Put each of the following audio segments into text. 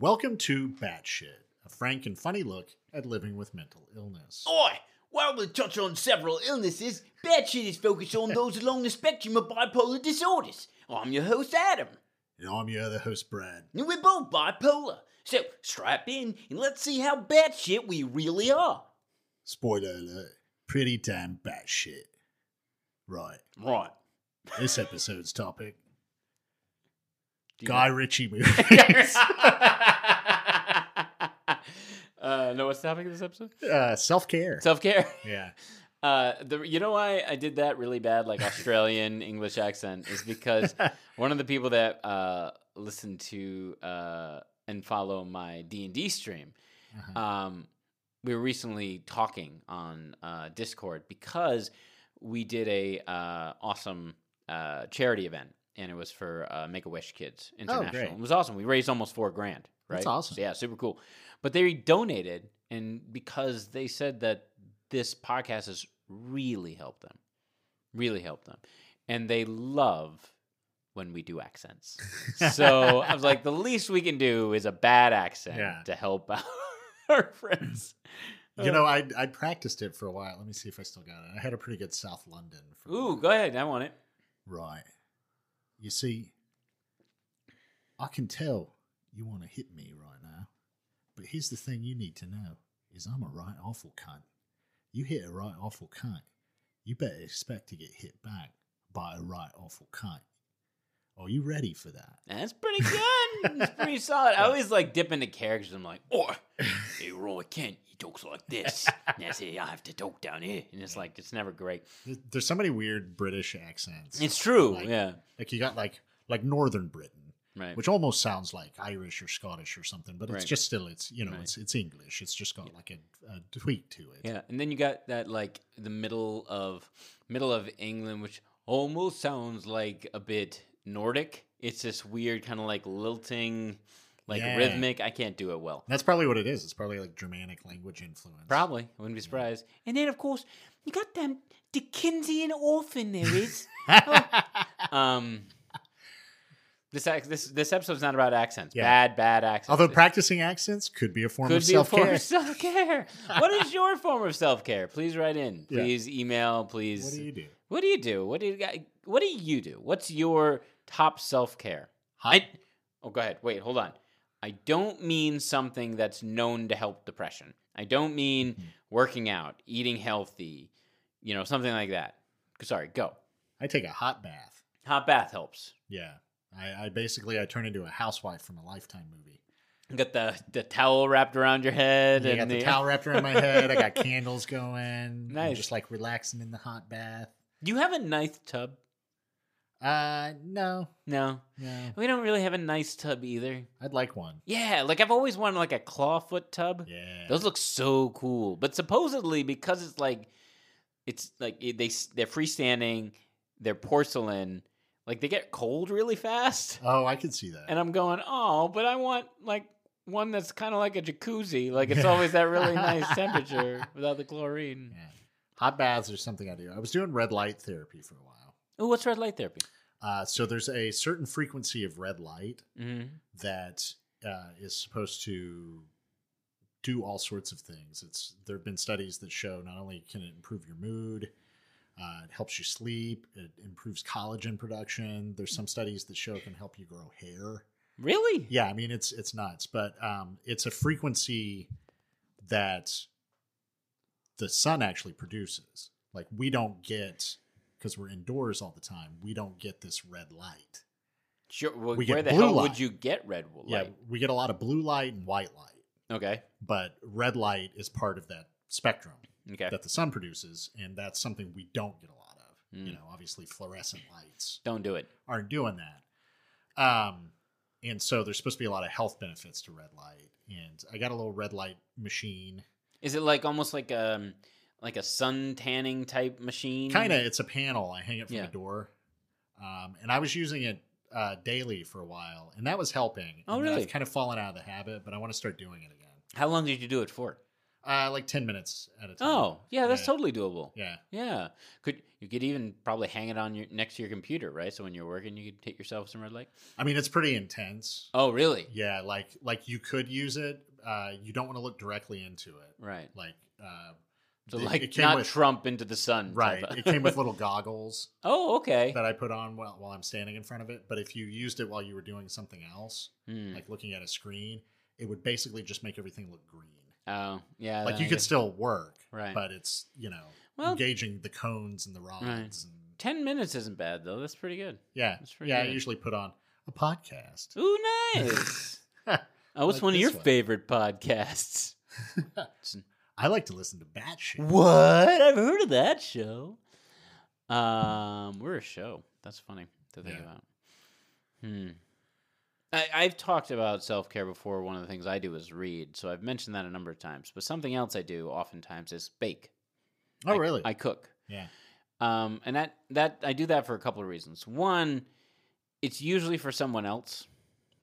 Welcome to Batshit, a frank and funny look at living with mental illness. Oi! While we touch on several illnesses, Batshit is focused on those along the spectrum of bipolar disorders. I'm your host, Adam. And I'm your other host, Brad. And we're both bipolar. So strap in and let's see how batshit we really are. Spoiler alert, pretty damn batshit. Right, Right. this episode's topic Guy know- Ritchie movies. uh, no, what's the topic of this episode? uh, Self care. Self care. Yeah. Uh, the you know why I did that really bad, like Australian English accent, is because one of the people that uh, listen to uh, and follow my D and D stream, Uh-huh. um, we were recently talking on uh, Discord because we did a uh, awesome uh, charity event, and it was for uh, Make a Wish Kids International. great. It was awesome. We raised almost four grand. Right? That's awesome. So, yeah, super cool. But they donated, and because they said that this podcast has really helped them, really helped them, and they love when we do accents. so I was like, the least we can do is a bad accent Yeah. to help out our friends. You know, I I practiced it for a while. Let me see if I still got it. I had a pretty good South London. For Ooh, go ahead. I want it. Right. You see, I can tell you want to hit me right now. But here's the thing you need to know is I'm a right awful cunt. You hit a right awful cunt, you better expect to get hit back by a right awful cunt. Are you ready for that? That's pretty good. That's pretty solid. I always like dip into characters. I'm like, oh, hey, Roy Kent, he talks like this. That's it. I have to talk down here, and it's like it's never great. There's so many weird British accents. It's true. Like- yeah. like you got like like Northern Britain, Right. which almost sounds like Irish or Scottish or something, but it's Right. just still it's you know Right. it's it's English. It's just got like a, a tweak to it. Yeah, and then you got that like the middle of middle of England, which almost sounds like a bit Nordic. It's this weird kind of like lilting, like Yeah. rhythmic. I can't do it well. That's probably what it is. It's probably like Germanic language influence. Probably, I wouldn't be surprised. And then of course you got them Dickensian orphan there is. um, this this this episode's not about accents. Yeah. Bad bad accents. Although practicing accents could be a form could of be self a form care. of self care. what is your form of self care? Please write in. Yeah. Please email. Please. What do you do? What do you do? What do you? What do you do? What's your top self care? I oh, go ahead. Wait, hold on. I don't mean something that's known to help depression. I don't mean Hmm. working out, eating healthy, you know, something like that. Sorry, go. I take a hot bath. Hot bath helps. Yeah. I, I basically I turn into a housewife from a lifetime movie. You got the the towel wrapped around your head. I and got the towel wrapped around my head. I got candles going. I'm Nice. just like relaxing in the hot bath. Do you have a nice tub? Uh no. No, No. we don't really have a nice tub either. I'd like one. Yeah, like I've always wanted like a clawfoot tub. Yeah. Those look so cool. But supposedly because it's like it's like it- they they're freestanding, they're porcelain, like they get cold really fast. oh, I could see that. And I'm going, "Oh, but I want like one that's kind of like a jacuzzi. Like it's always that really nice temperature without the chlorine." yeah. Hot baths are something I do. I was doing red light therapy for a while. Oh, what's red light therapy? Uh, so there's a certain frequency of red light hmm that uh, is supposed to do all sorts of things. It's there have been studies that show not only can it improve your mood, uh, it helps you sleep, it improves collagen production. There's some studies that show it can help you grow hair. Really? Yeah, I mean it's it's nuts, but um, it's a frequency that the sun actually produces. Like we don't get because we're indoors all the time. We don't get this red light. Sure. Well, We where the hell light. would you get red light? Yeah, we get a lot of blue light and white light. Okay. but red light is part of that spectrum Okay. that the sun produces, and that's something we don't get a lot of. You Mm. know, obviously fluorescent lights Don't do it. aren't doing that. Um, and so there's supposed to be a lot of health benefits to red light. And I got a little red light machine. Is it like almost like um like a sun tanning type machine? Kind of, it's a panel. I hang it from Yeah. the door. Um, and I was using it uh, daily for a while, and that was helping. Oh, And really? I've kind of fallen out of the habit, but I want to start doing it again. How long did you do it for? Uh, like ten minutes at a time. Oh, yeah, that's Yeah. totally doable. Yeah. Yeah, could you could even probably hang it on your next to your computer, right? So when you're working, you could take yourself some red light. I mean, it's pretty intense. Oh, really? Yeah, like like you could use it. Uh, you don't want to look directly into it. Right. Like, uh, So it- like it not with- Trump into the sun. right. it came with little goggles oh, okay. that I put on while while I'm standing in front of it. But if you used it while you were doing something else, Hmm. like looking at a screen, it would basically just make everything look green. Oh, yeah. like you could still work, Right. But it's you know Well- engaging the cones and the rods and ten minutes isn't bad though. That's pretty good. yeah, pretty yeah. I usually put on a podcast. Ooh, nice. oh, what's Like one of your one. favorite podcasts? I like to listen to batshit. What? I've heard of that show. Um, we're a show. That's funny to think Yeah. about. Hmm. I, I've talked about self care before. One of the things I do is read, so I've mentioned that a number of times. But something else I do oftentimes is bake. Oh, I- really? I cook. yeah. Um, and that that I do that for a couple of reasons. One, it's usually for someone else.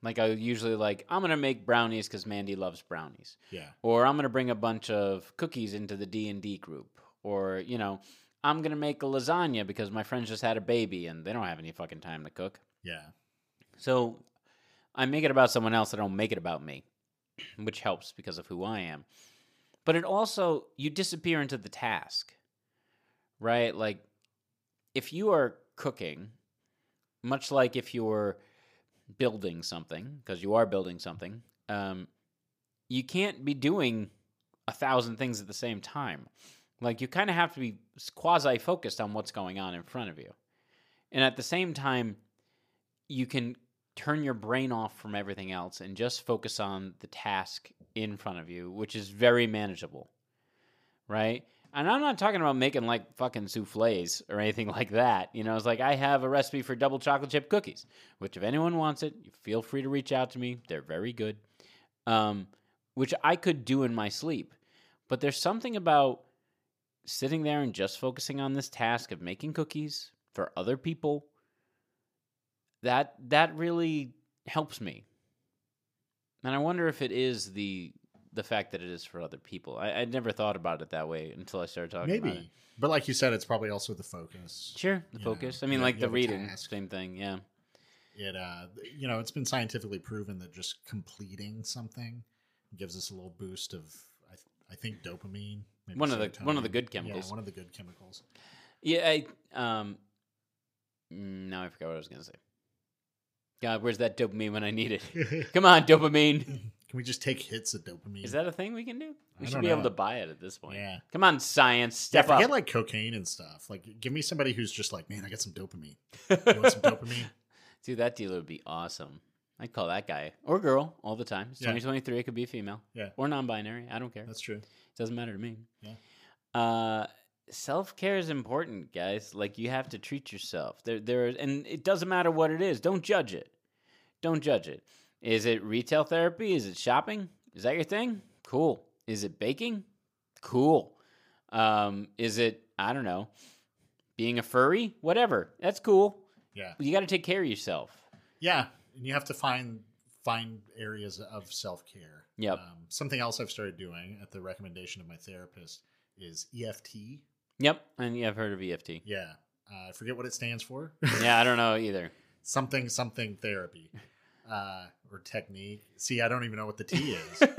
Like I usually like I'm gonna make brownies because Mandy loves brownies, Yeah. or I'm gonna bring a bunch of cookies into the D and D group, or you know I'm gonna make a lasagna because my friends just had a baby and they don't have any fucking time to cook. Yeah. So I make it about someone else. I don't make it about me, which helps because of who I am. But it also, you disappear into the task, right? Like if you are cooking, much like if you're building something, because you are building something, um, you can't be doing a thousand things at the same time. Like you kind of have to be quasi focused on what's going on in front of you. And at the same time, you can turn your brain off from everything else and just focus on the task in front of you, which is very manageable. Right? And I'm not talking about making like fucking souffles or anything like that. You know, it's like I have a recipe for double chocolate chip cookies, which if anyone wants it, you feel free to reach out to me. They're very good. Um, which I could do in my sleep. But there's something about sitting there and just focusing on this task of making cookies for other people that that really helps me and i wonder if it is the the fact that it is for other people i i'd never thought about it that way until i started talking about it Maybe. But like you said, it's probably also the focus. sure the You know, focus i mean like the reading task. same thing yeah It uh you know, it's been scientifically proven that just completing something gives us a little boost of I, th- I think dopamine. maybe One of the- one of the good chemicals. Yeah, one of the good chemicals. yeah i um mm, now i forgot what i was gonna say god where's that dopamine when i need it come on dopamine we just take hits of dopamine? is that a thing we can do we I should be able to buy it at this point Yeah. come on science Yeah, step forget up like cocaine and stuff. Like, give me somebody who's just like, man, I got some dopamine. You want some dopamine? Dude, that dealer would be awesome. I'd call that guy or girl all the time. It's Yeah. 2023. It could be a female. Yeah. Or non binary. I don't care. That's true. It doesn't matter to me. Yeah. Uh, Self care is important, guys. Like you have to treat yourself. There, there, and it doesn't matter what it is. Don't judge it. Don't judge it. Is it retail therapy? Is it shopping? Is that your thing? Cool. Is it baking? Cool. Um, is it I don't know, being a furry? Whatever. That's cool. Yeah. You got to take care of yourself. Yeah, and you have to find find areas of self care. Yep. Um, something else I've started doing at the recommendation of my therapist is EFT. Yep, and yeah, I've heard of EFT. Yeah, uh, I forget what it stands for. yeah, I don't know either. something something therapy uh, or technique. See, I don't even know what the T is.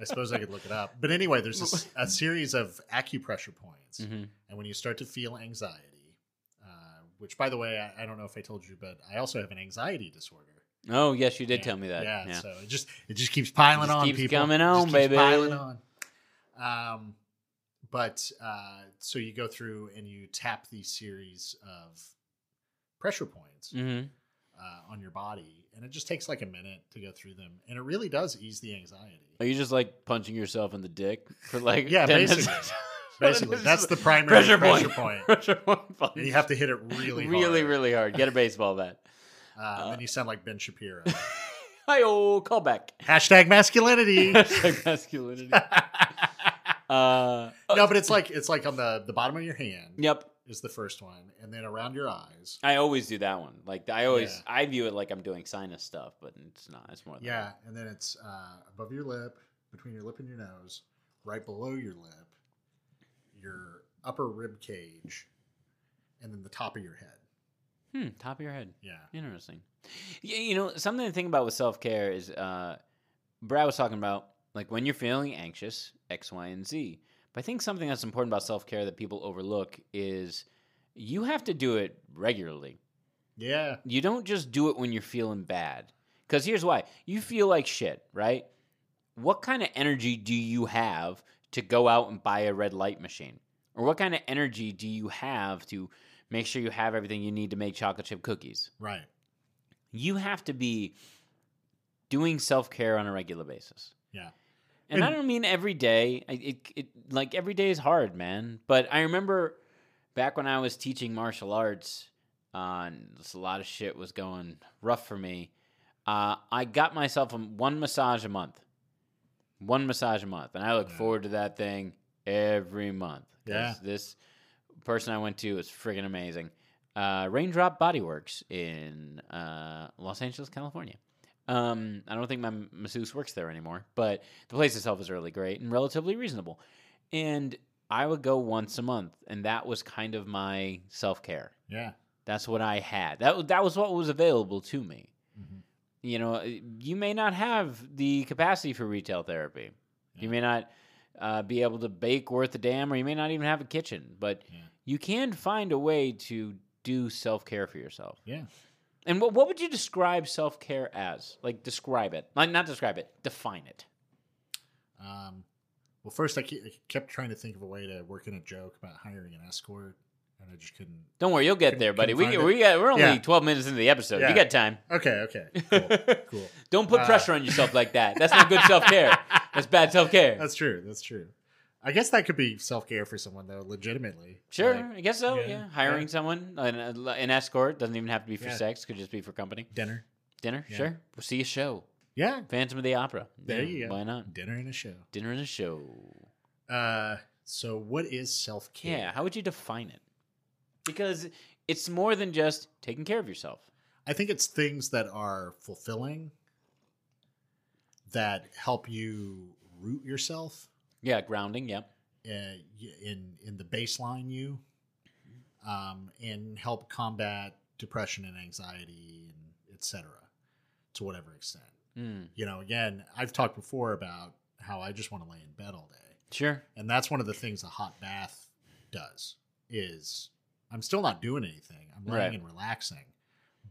I suppose I could look it up. But anyway, there's a series of acupressure points, Mhm. and when you start to feel anxiety, uh, which by the way, I, I don't know if I told you, but I also have an anxiety disorder. Oh yes, you did Yeah, tell me that. Yeah, Yeah. so it just it just keeps piling Just on. keeps people. coming on, keeps baby. Piling on. Um, but uh, so you go through and you tap these series of pressure points Mhm. uh, on your body, and it just takes like a minute to go through them, and it really does ease the anxiety. Are you just like punching yourself in the dick for like Yeah, 10 basically. Basically, that's the primary pressure, pressure point. point. pressure point. punch. And you have to hit it really, really, hard. really hard. Get a baseball bat. Uh, and then you sound like Ben Shapiro. Hi, oh, call back. Hashtag masculinity. Hashtag masculinity. Uh, no, but it's like it's like on the the bottom of your hand yep. Is the first one, and then around your eyes. I always do that one. Like I always, Yeah. I view it like I'm doing sinus stuff, but it's not. It's more. Than Yeah, and then it's uh, above your lip, between your lip and your nose, right below your lip, your upper rib cage, and then the top of your head. Hmm, top of your head. Yeah. Interesting. Yeah, you know, something to think about with self care is uh Brad was talking about like when you're feeling anxious, X, Y, and Z. But I think something that's important about self care that people overlook is you have to do it regularly. Yeah. You don't just do it when you're feeling bad. Because here's why you feel like shit, right? What kind of energy do you have to go out and buy a red light machine? Or what kind of energy do you have to make sure you have everything you need to make chocolate chip cookies? Right. You have to be doing self care on a regular basis. Yeah. And I don't mean every day. I- It, it like every day is hard, man. But I remember back when I was teaching martial arts, uh, a lot of shit was going rough for me. Uh, I got myself a, one massage a month, one massage a month, and I look Yeah. forward to that thing every month. Yeah. this person I went to was friggin' amazing. Uh, Raindrop Bodyworks in uh, Los Angeles, California. Um, I don't think my masseuse works there anymore, but the place itself is really great and relatively reasonable. And I would go once a month, and that was kind of my self care. Yeah. That's what I had. That that was what was available to me. Mhm. You know, uh, you may not have the capacity for retail therapy. Yeah. You may not uh, be able to bake worth a damn, or you may not even have a kitchen. But Yeah. you can find a way to do self care for yourself. Yeah. And what what would you describe self care as? Like describe it, like not describe it, define it. Um, well, first I ke- I kept trying to think of a way to work in a joke about hiring an escort, and I just couldn't. Don't worry, you'll get there, buddy. We, we got, we're only Yeah. twelve minutes into the episode. You got time. Okay. Okay. Cool. cool. Don't put Uh, pressure on yourself like that. That's not good self care. That's bad self care. That's true. That's true. I guess that could be self care for someone though, legitimately. Sure, Like I guess so. Yeah, yeah, hiring yeah. someone, an, an escort doesn't even have to be for Yeah. sex. Could just be for company, dinner. dinner. Yeah. Sure, we'll see a show. Yeah. Phantom of the Opera. There Yeah, you go. Why not? Dinner and a show. Dinner and a show. Uh, so what is self care? Yeah. How would you define it? Because it's more than just taking care of yourself. I think it's things that are fulfilling, that help you root yourself Yeah, grounding. Yep. uh, in in the baseline you, um, and help combat depression and anxiety and etc. To whatever extent, Mm, you know. Again, I've talked before about how I just want to lay in bed all day, sure. and that's one of the things a hot bath does. Is I'm still not doing anything. I'm laying Right. and relaxing,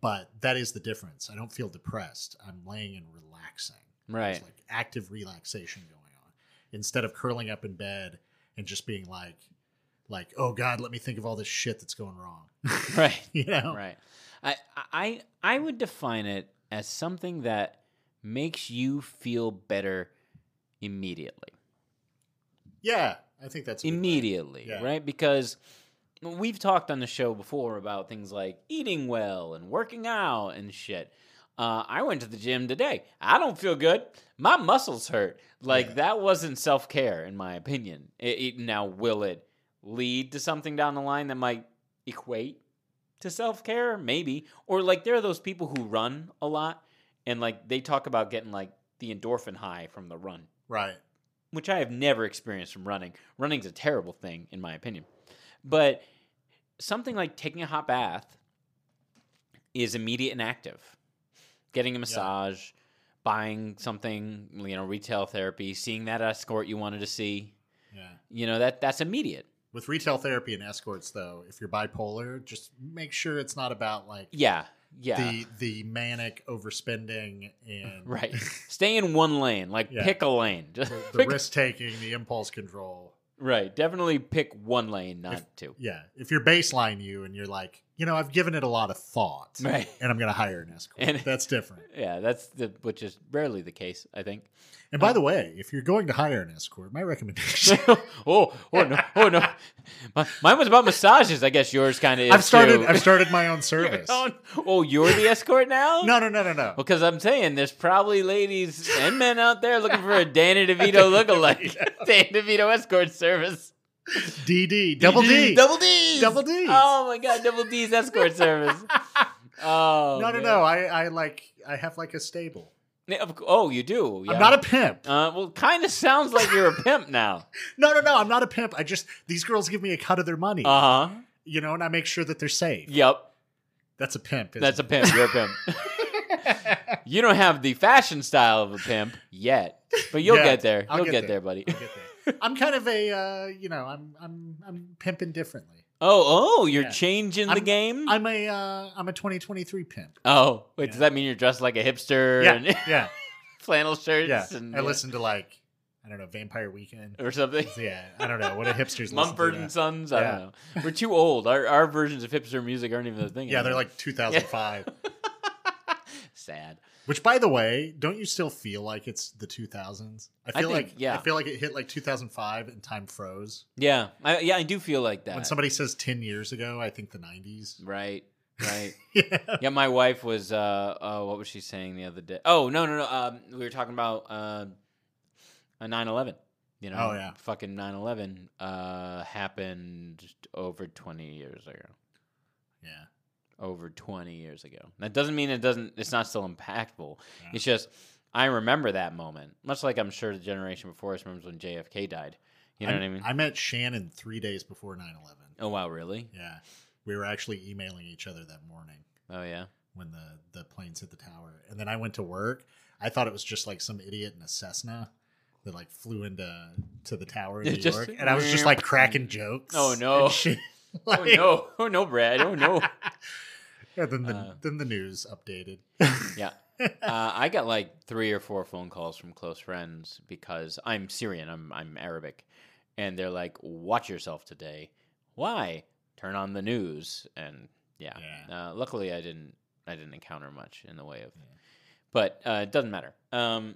but that is the difference. I don't feel depressed. I'm laying and relaxing. Right. There's like active relaxation going on instead of curling up in bed and just being like, like, oh God, let me think of all this shit that's going wrong. Right. you know? Right. I I I would define it as something that makes you feel better immediately. Yeah, I think that's. Immediately, Yeah. right? Because we've talked on the show before about things like eating well and working out and shit. Uh, I went to the gym today. I don't feel good. My muscles hurt. Like Yeah. that wasn't self care, in my opinion. It, it, now, will it lead to something down the line that might equate to self care? Maybe. Or like there are those people who run a lot and like they talk about getting like the endorphin high from the run Right. which I have never experienced from running. Running's a terrible thing, in my opinion. But something like taking a hot bath is immediate and active. Getting a massage, buying something, you know, retail therapy, seeing that escort you wanted to see, Yeah. you know, that that's immediate. With retail therapy and escorts, though, if you're bipolar, just make sure it's not about like Yeah. Yeah. the the manic overspending and right. Stay in one lane. Like Yeah. pick a lane. Just the, the risk taking, the impulse control. Right. Definitely pick one lane, not two. Yeah. If you're baseline you and you're like, you know, I've given it a lot of thought, Right. and I'm going to hire an escort. And- That's different. Yeah, that's the which is rarely the case, I think. And by um, the way, if you're going to hire an escort, my recommendation oh, oh no, oh no. My, mine was about massages. I guess yours kind of is. I've started too. I've started my own service. oh, oh, you're the escort now? No, no, no, no, no. Because I'm saying there's probably ladies and men out there looking for a Danny DeVito lookalike. Danny DeVito escort service. DD, double D. Double D. Double D. Oh my god, double D's escort service. Oh no, no, man. no. I I like I have like a stable. Yeah, of cou- Oh, you do. Yeah. I'm not a pimp. Uh, well, kind of sounds like you're a pimp now. No, no, no. I'm not a pimp. I just these girls give me a cut of their money, Uh huh. you know, and I make sure that they're safe. Yep. That's a pimp. isn't That's a pimp. You're a pimp. you don't have the fashion style of a pimp yet, but you'll Yeah, get there. I'll you'll get get, there. there, buddy. I'll get there. I'm kind of a, uh, you know, I'm I'm I'm pimping differently. Oh, oh, you're Yeah. changing the I'm- game. I'm a uh, I'm a 2023 pimp. oh, wait, does that mean you're dressed like a hipster Yeah, and yeah, flannel shirts? yeah. and, I listen to like I don't know Vampire Weekend. or something. Yeah, I don't know what do hipsters. Mumford and Sons. I Yeah. don't know. We're too old. Our our versions of hipster music aren't even the thing. Yeah, they're like 2005. sad. Which, by the way, don't you still feel like it's the 2000s? I I feel think- like yeah. I feel like it hit like 2005 and time froze. Yeah, I, yeah, I do feel like that. When somebody says 10 years ago, I think the 90s. right, right. yeah. yeah, my wife was. Uh, uh, what was she saying the other day? Oh no, no, no. Um, we were talking about uh, a 9/11. You know, Oh, yeah. fucking 9/11 uh, happened over 20 years ago. Yeah. Over 20 years ago. That doesn't mean it doesn't. It's not still impactful. Yeah. It's just I remember that moment, much like I'm sure the generation before us remembers when JFK died. You know I, what I mean? I met Shannon three days before 9 11. oh wow, really? Yeah. We were actually emailing each other that morning Oh yeah. when the, the planes hit the tower. And then I went to work. I thought it was just like some idiot in a Cessna that like flew into to the tower in New just- York. And I was just like cracking jokes. Oh, no. shit. Oh no! Oh no, Brad! Oh no! Yeah, then the Uh, then the news updated. Yeah. Uh, I got like three or four phone calls from close friends because I'm Syrian, I'm I'm Arabic, and they're like, "Watch yourself today." Why? Turn on the news, and yeah. Yeah. Uh, luckily, I didn't I didn't encounter much in the way of, but uh, it doesn't matter. Um,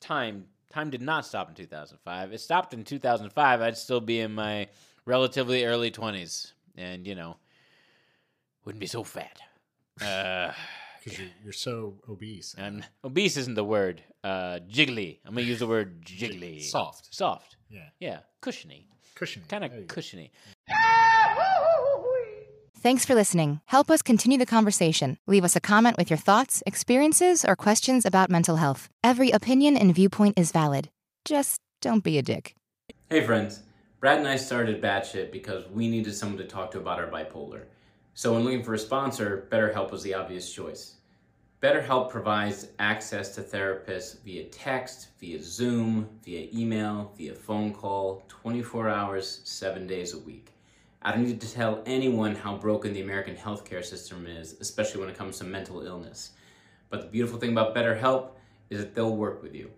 time time did not stop in 2005. It stopped in 2005. I'd still be in my relatively early 20s, and you know, wouldn't be so fat. Uh, Because you're, you're so obese. and obese isn't the word. Uh, jiggly. I'm gonna use the word jiggly. Soft. Soft. Yeah. Yeah. Cushiony. Cushiony. Kind There you of go. cushiony. Thanks for listening. Help us continue the conversation. Leave us a comment with your thoughts, experiences, or questions about mental health. Every opinion and viewpoint is valid. Just don't be a dick. Hey friends, Brad and I started Batshit because we needed someone to talk to about our bipolar. So when looking for a sponsor, BetterHelp was the obvious choice. BetterHelp provides access to therapists via text, via Zoom, via email, via phone call, 24 hours, 7 days a week. I don't need to tell anyone how broken the American healthcare system is, especially when it comes to mental illness. But the beautiful thing about BetterHelp is that they'll work with you.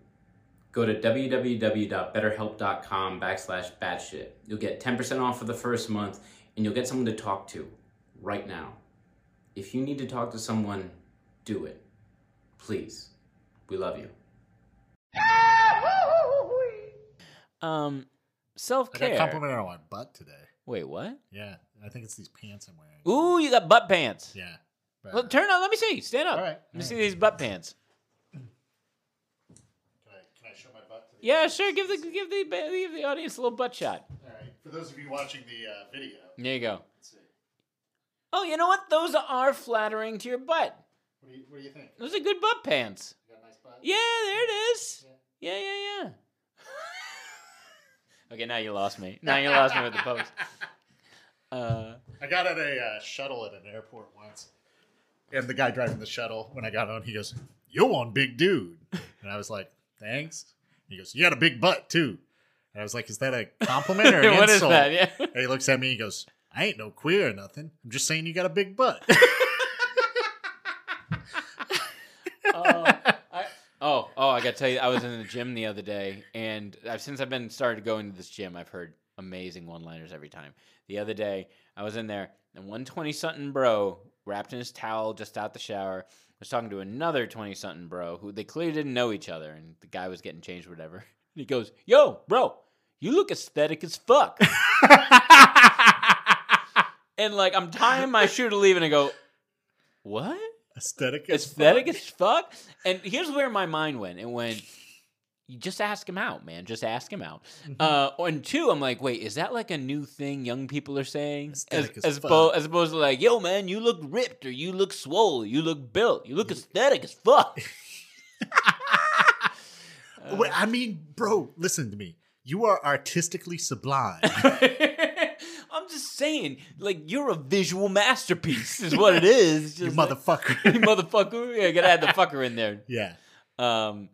Go to www.betterhelp.com backslash batshit. You'll get 10% off for the first month and you'll get someone to talk to right now. If you need to talk to someone, do it. Please. We love you. Um, self I got care. compliment on my butt today. Wait, what? Yeah. I think it's these pants I'm wearing. Ooh, you got butt pants. Yeah. But, Well, turn on. Let me see. Stand up. All right, Let me all see right. these butt pants. can, I, can I show my butt Yeah, audience? sure. Give the give the give the audience a little butt shot. All right. For those of you watching the uh, video, There you go. Oh, you know what? Those are flattering to your butt. What do you, what do you think? Those are good butt pants. You got a nice butt? Yeah, there it is. Yeah, yeah, yeah. okay, now you lost me. Now you lost me with the post. Uh, I got at a uh, shuttle at an airport once, and the guy driving the shuttle, when I got on, he goes, "You're one big dude," and I was like, "Thanks." He goes, "You got a big butt too," and I was like, "Is that a compliment or an what is insult?" that? Yeah. And he looks at me, he goes, "I ain't no queer or nothing. I'm just saying you got a big butt." oh, I, oh, oh, I got to tell you, I was in the gym the other day, and I've, since I've been started going to this gym, I've heard amazing one-liners every time. The other day, I was in there, and one 20-something bro, wrapped in his towel, just out the shower, was talking to another 20-something bro who they clearly didn't know each other, and the guy was getting changed, or whatever. And he goes, "Yo, bro, you look aesthetic as fuck." And like, I'm tying my shoe to leave, and I go, "What?" Aesthetic, as aesthetic fuck. as fuck. And here's where my mind went. It went, you just ask him out, man. Just ask him out. Mm-hmm. Uh, and two, I'm like, wait, is that like a new thing young people are saying? As, Aesthetic as as, fuck. oppo- as opposed to like, yo, man, you look ripped or you look swole, you look built, you look aesthetic as fuck. Wait, I mean, bro, listen to me. You are artistically sublime. Just saying, like you're a visual masterpiece, is what it is. You like- motherfucker. you motherfucker. Yeah, gotta add the fucker in there. yeah. Um,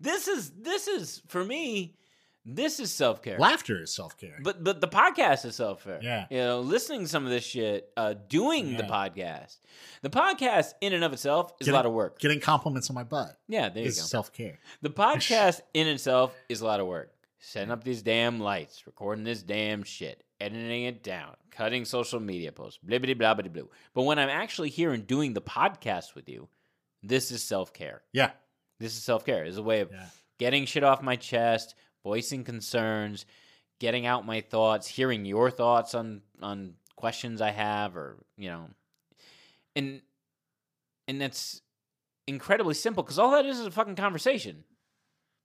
this is this is for me. This is self care. Laughter is self care. But but the podcast is self care. Yeah. You know, listening to some of this shit, uh, doing the podcast. The podcast in and of itself is Getting- a lot of work. Getting compliments on my butt yeah, there you go. self care. The podcast in itself is a lot of work. Setting up these damn lights, recording this damn shit, editing it down, cutting social media posts, blibbity blah blah blue. But when I'm actually here and doing the podcast with you, this is self care. Yeah. This is self care. It's a way of Yeah. getting shit off my chest, voicing concerns, getting out my thoughts, hearing your thoughts on on questions I have, or you know, and and that's incredibly simple because all that is is a fucking conversation.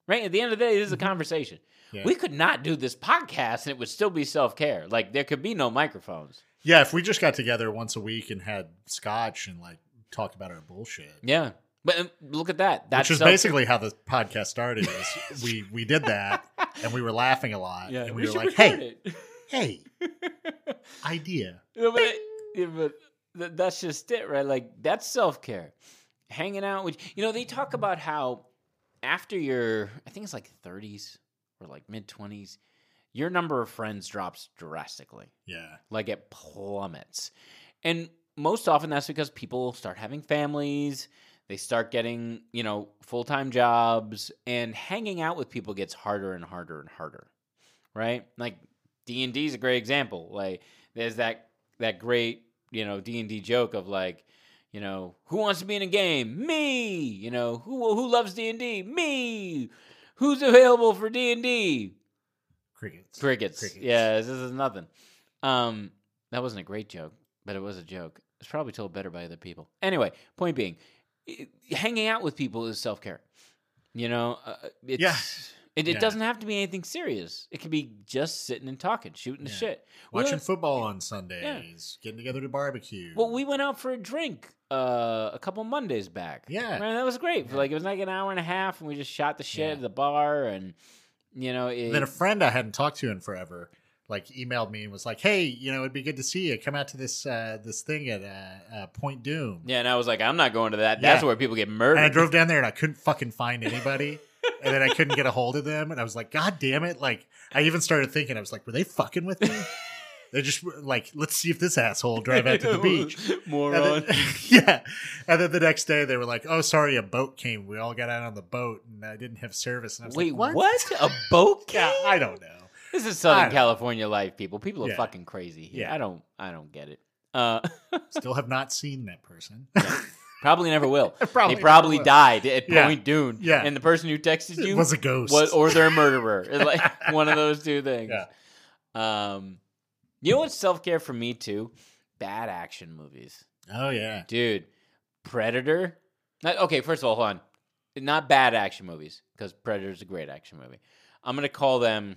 Right at the end of the day, this is a mm-hmm. conversation. Yeah. We could not do this podcast and it would still be self care. Like there could be no microphones. Yeah, if we just got together once a week and had scotch and like talked about our bullshit. Yeah, but um, look at that. That's Which is self- basically how the podcast started. Is we we did that and we were laughing a lot. yeah. and we, we, were like, "Hey, it. hey, idea." But, yeah, but th- that's just it, right? Like that's self care. Hanging out with you know they talk about how after your I think it's like 30s or like mid 20s, your number of friends drops drastically. Yeah, Like it plummets, and most often that's because people start having families. They start getting you know full time jobs, and hanging out with people gets harder and harder and harder, right? Like D and D is a great example. Like there's that that great you know D and D joke of like you know who wants to be in a game? Me. You know who who loves D and D? Me. Who's available for D and D? crickets. Crickets. Crickets. Yeah, this is nothing. Um, that wasn't a great joke, but it was a joke. It's probably told better by other people. Anyway, point being, hanging out with people is self care. You know, uh, it's, Yeah. It, it Yeah. doesn't have to be anything serious. It could be just sitting and talking, shooting the Yeah. shit. We Watching went- football on Sundays, getting together to barbecue. well, we went out for a drink uh, a couple Mondays back. Yeah. man, that was great. Yeah. Like it was like an hour and a half, and we just shot the shit Yeah. at the bar, and you know, it, And then a friend I hadn't talked to in forever, like emailed me and was like, "Hey, you know, it'd be good to see you. Come out to this uh, this thing at uh, uh, Point Dume." yeah, and I was like, I'm not going to that. That's Yeah. where people get murdered. And I drove down there and I couldn't fucking find anybody. And then I couldn't get a hold of them. And I was like, God damn it. Like, I even started thinking, I was like, were they fucking with me? They're just like, let's see if this asshole drive out to the beach. And Moron. then, yeah. And then the next day they were like, oh, sorry, a boat came. We all got out on the boat and I didn't have service. And I was Wait, like, what? A boat? Yeah. I don't know. This is Southern California life, people. People are Yeah. fucking crazy here. Yeah. I don't. I don't get it. Uh, Still have not seen that person. Probably never will. Probably they probably died at Yeah. Point Dume. Yeah. and the person who texted It you was a ghost. was, or they're a murderer. It's like one of those two things. Yeah. Um, you know what's self care for me too? Bad action movies. oh, yeah. Dude, Predator. Not, okay, first of all, hold on. Not bad action movies because Predator's a great action movie. I'm gonna call them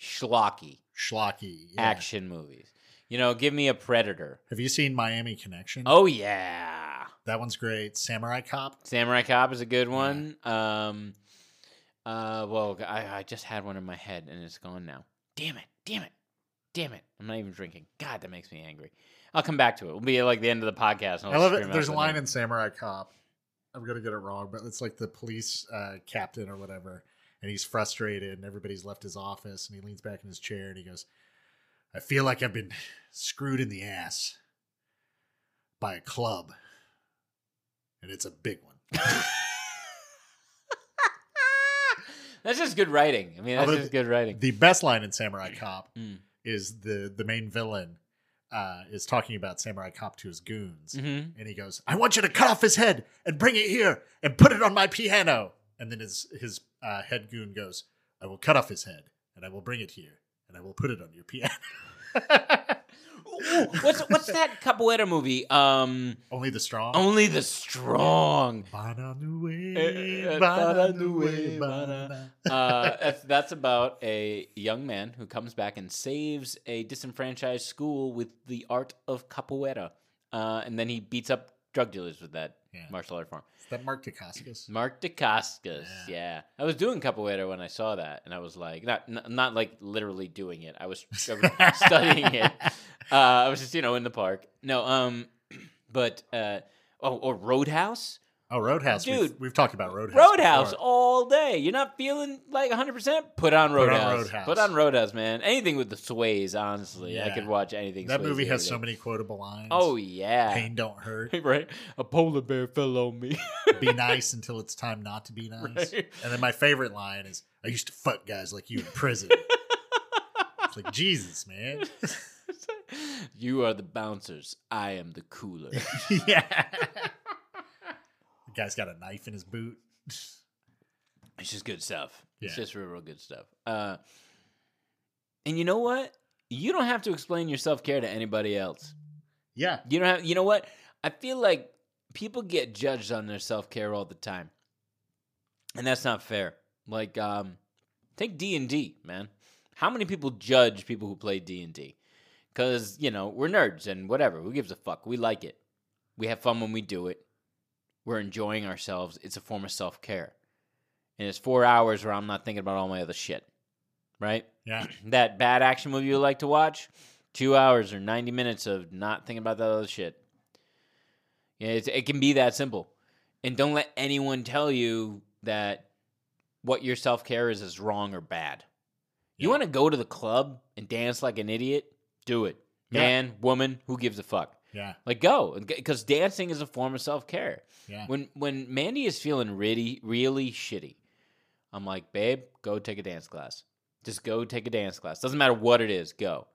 schlocky Schlocky. yeah. action movies. You know, give me a Predator. Have you seen Miami Connection? Oh yeah, That one's great. Samurai Cop. Samurai Cop is a good one. Um, uh, well, I, I just had one in my head and it's gone now. Damn it! Damn it! Damn it! I'm not even drinking. God, that makes me angry. I'll come back to it. We'll be at like the end of the podcast. I love it. There's a line in Samurai Cop. I'm gonna get it wrong, but it's like the police uh, captain or whatever, and he's frustrated, and everybody's left his office, and he leans back in his chair, and he goes, "I feel like I've been screwed in the ass by a club, and it's a big one." That's just good writing. I mean, that's Although just good writing. the best line in Samurai Cop Mm. is the the main villain uh, is talking about Samurai Cop to his goons, Mhm. and he goes, "I want you to cut off his head and bring it here and put it on my piano." And then his his uh, head goon goes, "I will cut off his head and I will bring it here and I will put it on your piano." Ooh, what's what's that capoeira movie? Um, Only the strong. only the strong. Uh, that's about a young man who comes back and saves a disenfranchised school with the art of capoeira, uh, and then he beats up drug dealers with that Yeah. martial art form. That Mark Dacascos? Mark Dacascos. Yeah. Yeah. I was doing capoeira when I saw that, and I was like, not n- not like literally doing it. I was, I was studying it. Uh, I was just you know in the park. No, um, but uh, oh, or Roadhouse. Oh, Roadhouse. We've, Dude. we've talked about Roadhouse. Roadhouse before. all day. You're not feeling like 100. percent Put on Put on Roadhouse. Roadhouse. Put on Roadhouse, man. Anything with the Swayze, honestly, I Yeah. could watch anything. That Swayze movie has so many quotable lines. Oh yeah. Pain don't hurt. right. A polar bear fell on me. Be nice until it's time not to be nice. Right. And then my favorite line is, "I used to fuck guys like you in prison." it's like Jesus, man. you are the bouncers. I am the cooler. yeah. Guy's got a knife in his boot. It's just good stuff. It's just real, real good stuff. Uh, and you know what? You don't have to explain your self care to anybody else. Yeah. You don't have. You know what? I feel like people get judged on their self care all the time, and that's not fair. Like, um, take D and D, man. How many people judge people who play D and D? Because you know we're nerds and whatever. Who gives a fuck? We like it. We have fun when we do it. We're enjoying ourselves. It's a form of self care, and it's four hours where I'm not thinking about all my other shit. Right? Yeah. that bad action movie you like to watch, two hours or 90 minutes of not thinking about that other shit. Yeah, it's, it can be that simple. And don't let anyone tell you that what your self care is is wrong or bad. You want to go to the club and dance like an idiot? Do it. Yeah. Man, woman, who gives a fuck? Yeah. Like go, because dancing is a form of self care. Yeah. When when Mandy is feeling really really shitty, I'm like, babe, go take a dance class. Just go take a dance class. Doesn't matter what it is, go.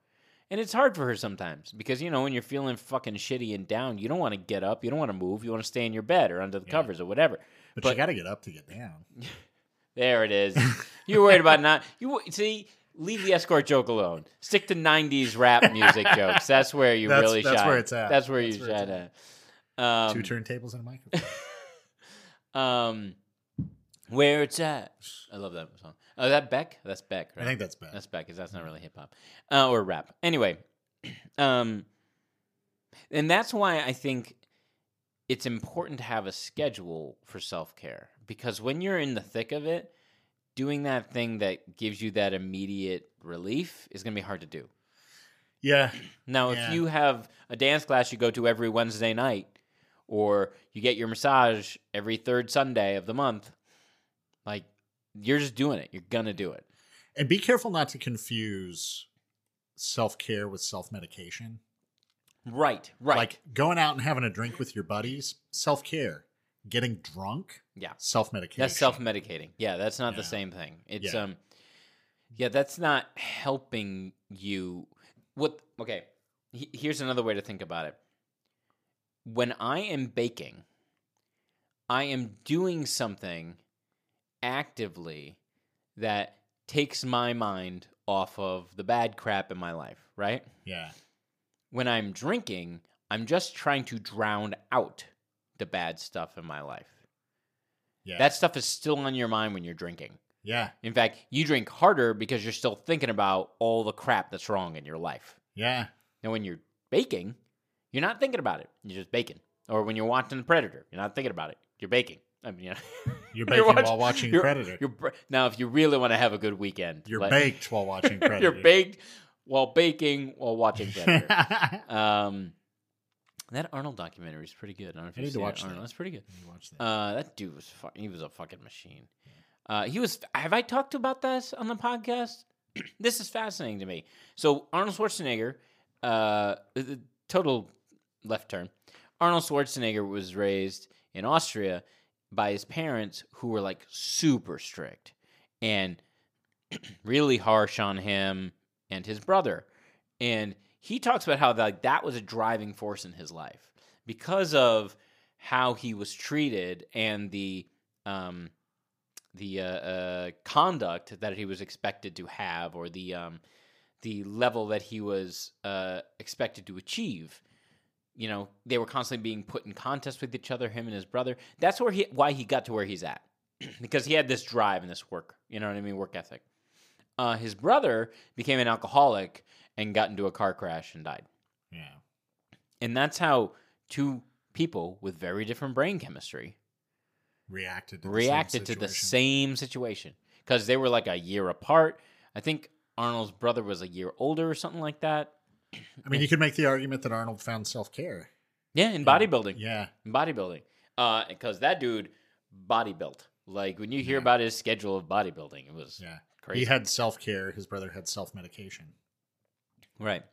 And it's hard for her sometimes because you know when you're feeling fucking shitty and down, you don't want to get up, you don't want to move, you want to stay in your bed or under the Yeah. covers or whatever. But, But- you got to get up to get down. There it is. You're worried about not you see. Leave the escort joke alone. Stick to '90s rap music jokes. That's where you That's- really that's shine. where it's at. That's where That's you where shine at. Um, Two turntables and a microphone. Um, where it's at. I love that song. Oh, that Beck? That's Beck. Right? I think that's Beck. that's Beck. Cause that's not really hip hop uh, or rap. Anyway, um, and that's why I think it's important to have a schedule for self care because when you're in the thick of it, doing that thing that gives you that immediate relief is going to be hard to do. yeah. Now, Yeah. if you have a dance class you go to every Wednesday night, or you get your massage every third Sunday of the month, like you're just doing it. You're gonna do it. And be careful not to confuse self care with self medication. Right. Right. Like going out and having a drink with your buddies, self care. Getting drunk, yeah. self medication. That's self medicating. Yeah, that's not the same thing. It's Yeah. um yeah, that's not helping you what okay. he- Here's another way to think about it. When I am baking, I am doing something actively that takes my mind off of the bad crap in my life, right? Yeah. When I'm drinking, I'm just trying to drown out the bad stuff in my life. Yeah. That stuff is still on your mind when you're drinking. yeah. In fact, you drink harder because you're still thinking about all the crap that's wrong in your life. Yeah. Now, when you're baking, you're not thinking about it. You're just baking. Or when you're watching The Predator, you're not thinking about it. You're baking. I mean, you know, You're baking while watching you're- Predator. You're, now, if you really want to have a good weekend, You're baked while watching Predator. you're baked while baking while watching Predator. um, that Arnold documentary is pretty good. I don't know if I you've need to watch that. Arnold. That's pretty good. You watch that. Uh, that dude was fu- he was a fucking machine. Uh, he was. Have I talked about this on the podcast? this is fascinating to me. So Arnold Schwarzenegger, uh, the total left turn. Arnold Schwarzenegger was raised in Austria by his parents, who were like super strict and really harsh on him and his brother. And he talks about how like that was a driving force in his life because of how he was treated and the um, the uh, uh, conduct that he was expected to have, or the um, the level that he was uh, expected to achieve. You know, they were constantly being put in contest with each other, him and his brother. That's where he why he got to where he's at, because he had this drive and this work. You know what I mean? Work ethic. Uh, his brother became an alcoholic and got into a car crash and died. yeah. And that's how two people with very different brain chemistry reacted to the reacted same to the situation. same situation because they were like a year apart. I think Arnold's brother was a year older or something like that. I mean, you could make the argument that Arnold found self care. Yeah, in bodybuilding. Yeah, In bodybuilding. Uh, because that dude body built. Like when you hear Yeah. about his schedule of bodybuilding, it was yeah. crazy. He had self care. His brother had self medication. Right.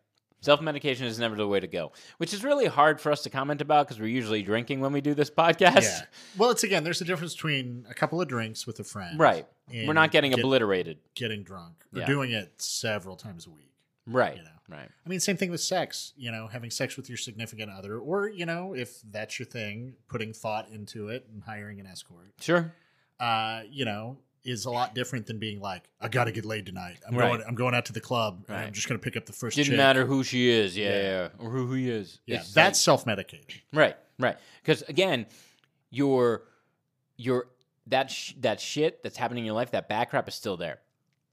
Self medication is never the way to go, which is really hard for us to comment about because we're usually drinking when we do this podcast. Yeah. Well, it's again. There's a difference between a couple of drinks with a friend, Right. We're not getting get- obliterated. getting drunk or Yeah. doing it several times a week. Right. You know. Right. I mean, same thing with sex. You know, having sex with your significant other, or you know, if that's your thing, putting thought into it and hiring an escort. Sure. Uh, you know, is a lot different than being like, I got to get laid tonight. I'm Right. going. I'm going out to the club. And I'm just to pick up the 1st Didn't chick. matter who she is. Yeah. Yeah. yeah. Or who he is. Yeah, It's that's self medicated. Right, right. Because again, your your that sh- that shit that's happening in your life, that bad crap is still there.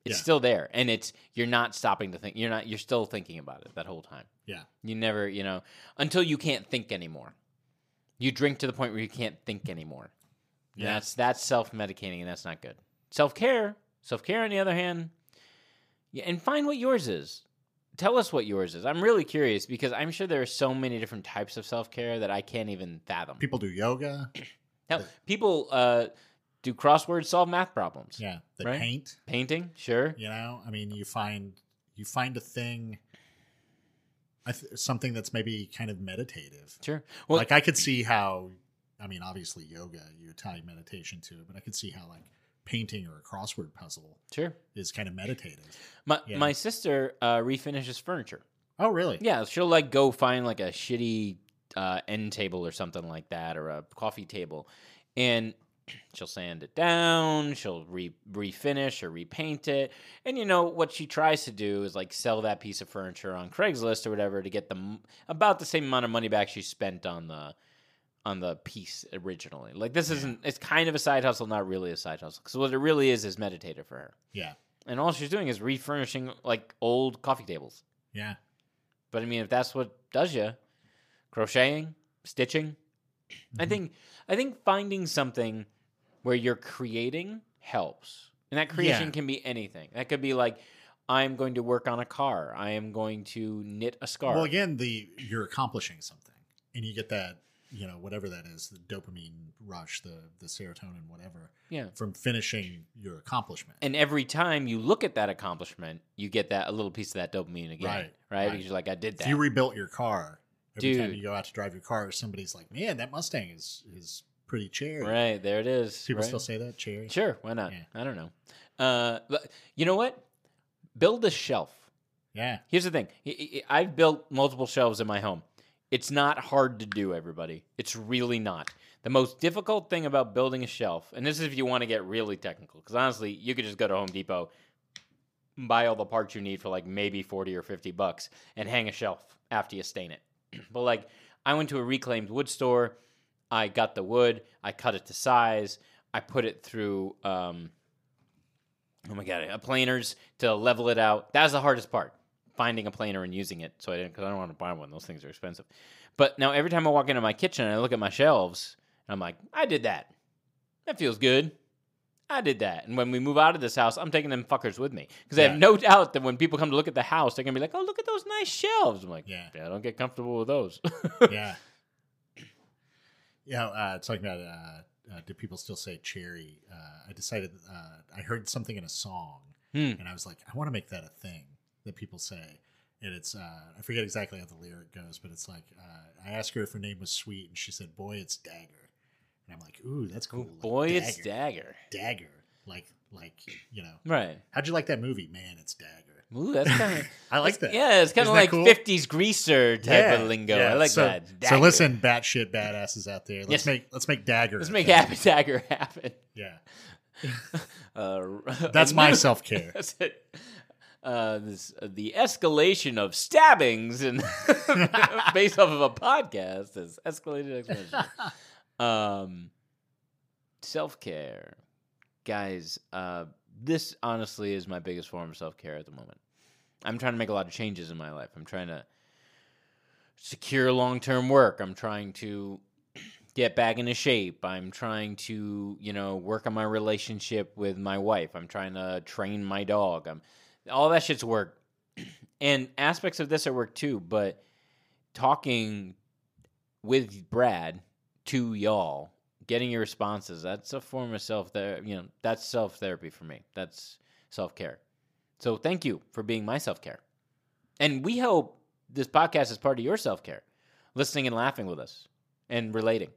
It's Yeah. still there, and it's you're not stopping to think. You're not. You're still thinking about it that whole time. Yeah. You never, you know, until you can't think anymore. You drink to the point where you can't think anymore. Yeah. That's that's self medicating, and that's not good. Self care, self care. On the other hand, yeah, and find what yours is. Tell us what yours is. I'm really curious because I'm sure there are so many different types of self care that I can't even fathom. People do yoga. Hell, people uh, do crosswords, solve math problems. Yeah, they Right. paint. Painting, sure. You know, I mean, you find you find a thing, I th- something that's maybe kind of meditative. Sure. Well, like I could see how, I mean, obviously yoga you tie meditation to it, but I could see how like painting or a crossword puzzle sure. is kind of meditative. My Yeah. my sister uh, refinishes furniture. Oh, really? Yeah, she'll like go find like a shitty uh, end table or something like that, or a coffee table, and she'll sand it down. She'll re refinish or repaint it, and you know what she tries to do is like sell that piece of furniture on Craigslist or whatever to get the m- about the same amount of money back she spent on the on the piece originally. Like this isn't. It's kind of a side hustle, not really a side hustle. Because what it really is is meditative for her, Yeah, and all she's doing is refurnishing like old coffee tables. yeah, But I mean, if that's what does you, crocheting, stitching, I Mhm. think I think finding something where you're creating helps, and that creation Yeah. can be anything. That could be like, I'm going to work on a car. I am going to knit a scarf. Well, again, the you're accomplishing something, and you get that you know whatever that is, the dopamine rush, the the serotonin, whatever, yeah. from finishing your accomplishment. And every time you look at that accomplishment, you get that a little piece of that dopamine again, Right, right? right. Because you're like, I did that if you rebuilt your car, every time Dude. you go out to drive your car, somebody's like, "Man, that Mustang is is pretty cherry." right there, it is. People right? still say that cherry. Sure, why not? Yeah. I don't know. Uh, but you know what? Build a shelf. Yeah, Here's the thing. I've built multiple shelves in my home. It's not hard to do, everybody. It's really not. The most difficult thing about building a shelf, and this is if you want to get really technical, because honestly, you could just go to Home Depot, buy all the parts you need for like maybe 40 or 50 bucks, and hang a shelf after you stain it. but like, I went to a reclaimed wood store. I got the wood, I cut it to size, I put it through. Um, oh my god, a planers to level it out. That was the hardest part, finding a planer and using it. So I didn't because I don't want to buy one. Those things are expensive. But now every time I walk into my kitchen and I look at my shelves, I'm like, I did that. That feels good. I did that. And when we move out of this house, I'm taking them fuckers with me because I have no doubt that when people come to look at the house, they're gonna be like, "Oh, look at those nice shelves." I'm like, Yeah. "Yeah, I don't get comfortable with those." yeah. Yeah, uh, talking about uh, uh, do people still say cherry? Uh, I decided uh, I heard something in a song, Hmm. and I was like, I want to make that a thing that people say. And it's uh, I forget exactly how the lyric goes, but it's like uh, I asked her if her name was Sweet, and she said, "Boy, it's Dagger." And I'm like, "Ooh, that's cool." like, Boy, it's Dagger. dagger. Dagger, like like you know. Right. How'd you like that movie? Man, it's Dagger. Ooh, that's kind of. I like that. Yeah, it's kind of like cool? 50s greaser type of lingo. I like so, that. So Dagger. listen, batshit badasses out there. Let's Yes. make let's make Dagger. Let's make. Happy Dagger happen. Yeah, Uh, that's my self care. Uh, this uh, the escalation of stabbings and based off of a podcast has escalated exponentially. um, self care, guys. Uh, this honestly is my biggest form of self care at the moment. I'm trying to make a lot of changes in my life. I'm trying to secure long term work. I'm trying to get back into shape. I'm trying to, you know, work on my relationship with my wife. I'm trying to train my dog. I'm all that shit's work. And aspects of this are work too, but talking with Brad to y'all, getting your responses, that's a form of self there, you know, that's self therapy for me. That's self-care. So thank you for being my self-care. And we hope this podcast is part of your self-care. Listening and laughing with us and relating.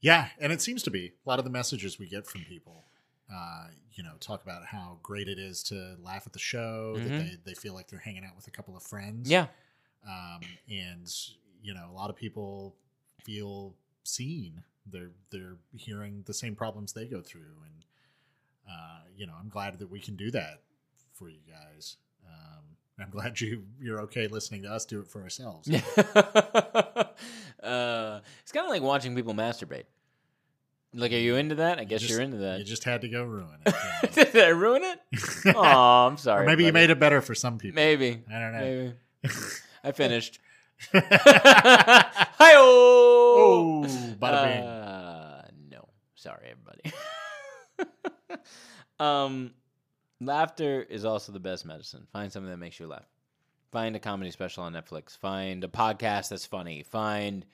Yeah, and it seems to be a lot of the messages we get from people. Uh, you know, talk about how great it is to laugh at the show. That Mhm. they, they feel like they're hanging out with a couple of friends. Yeah. um, and you know, a lot of people feel seen. They're they're hearing the same problems they go through, and uh, you know, I'm glad that we can do that for you guys. Um, I'm glad you you're okay listening to us do it for ourselves. uh, it's kind of like watching people masturbate. Like, are you into that? I guess just- you're into that. You just had to go ruin it. Did I ruin it? Oh, I'm sorry. or maybe you buddy. made it better for some people. Maybe. I don't know. Maybe. I finished. Hi oh, bada bing. Uh, no, sorry, everybody. um, laughter is also the best medicine. Find something that makes you laugh. Find a comedy special on Netflix. Find a podcast that's funny. Find,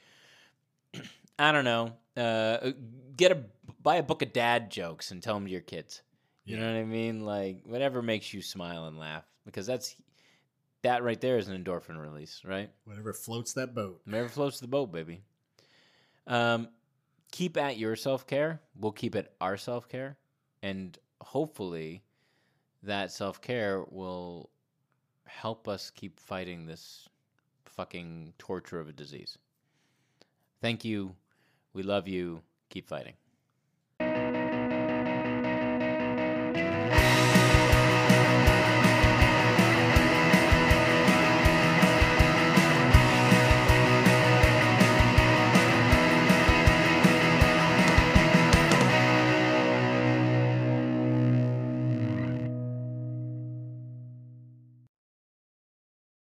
I don't know, uh, get a buy a book of dad jokes and tell them to your kids. You know what I mean? Like whatever makes you smile and laugh, because that's that right there is an endorphin release, right? Whatever floats that boat. Whatever floats the boat, baby. Um, keep at your self care. We'll keep at our self care, and hopefully, that self care will help us keep fighting this fucking torture of a disease. Thank you. We love you. Keep fighting.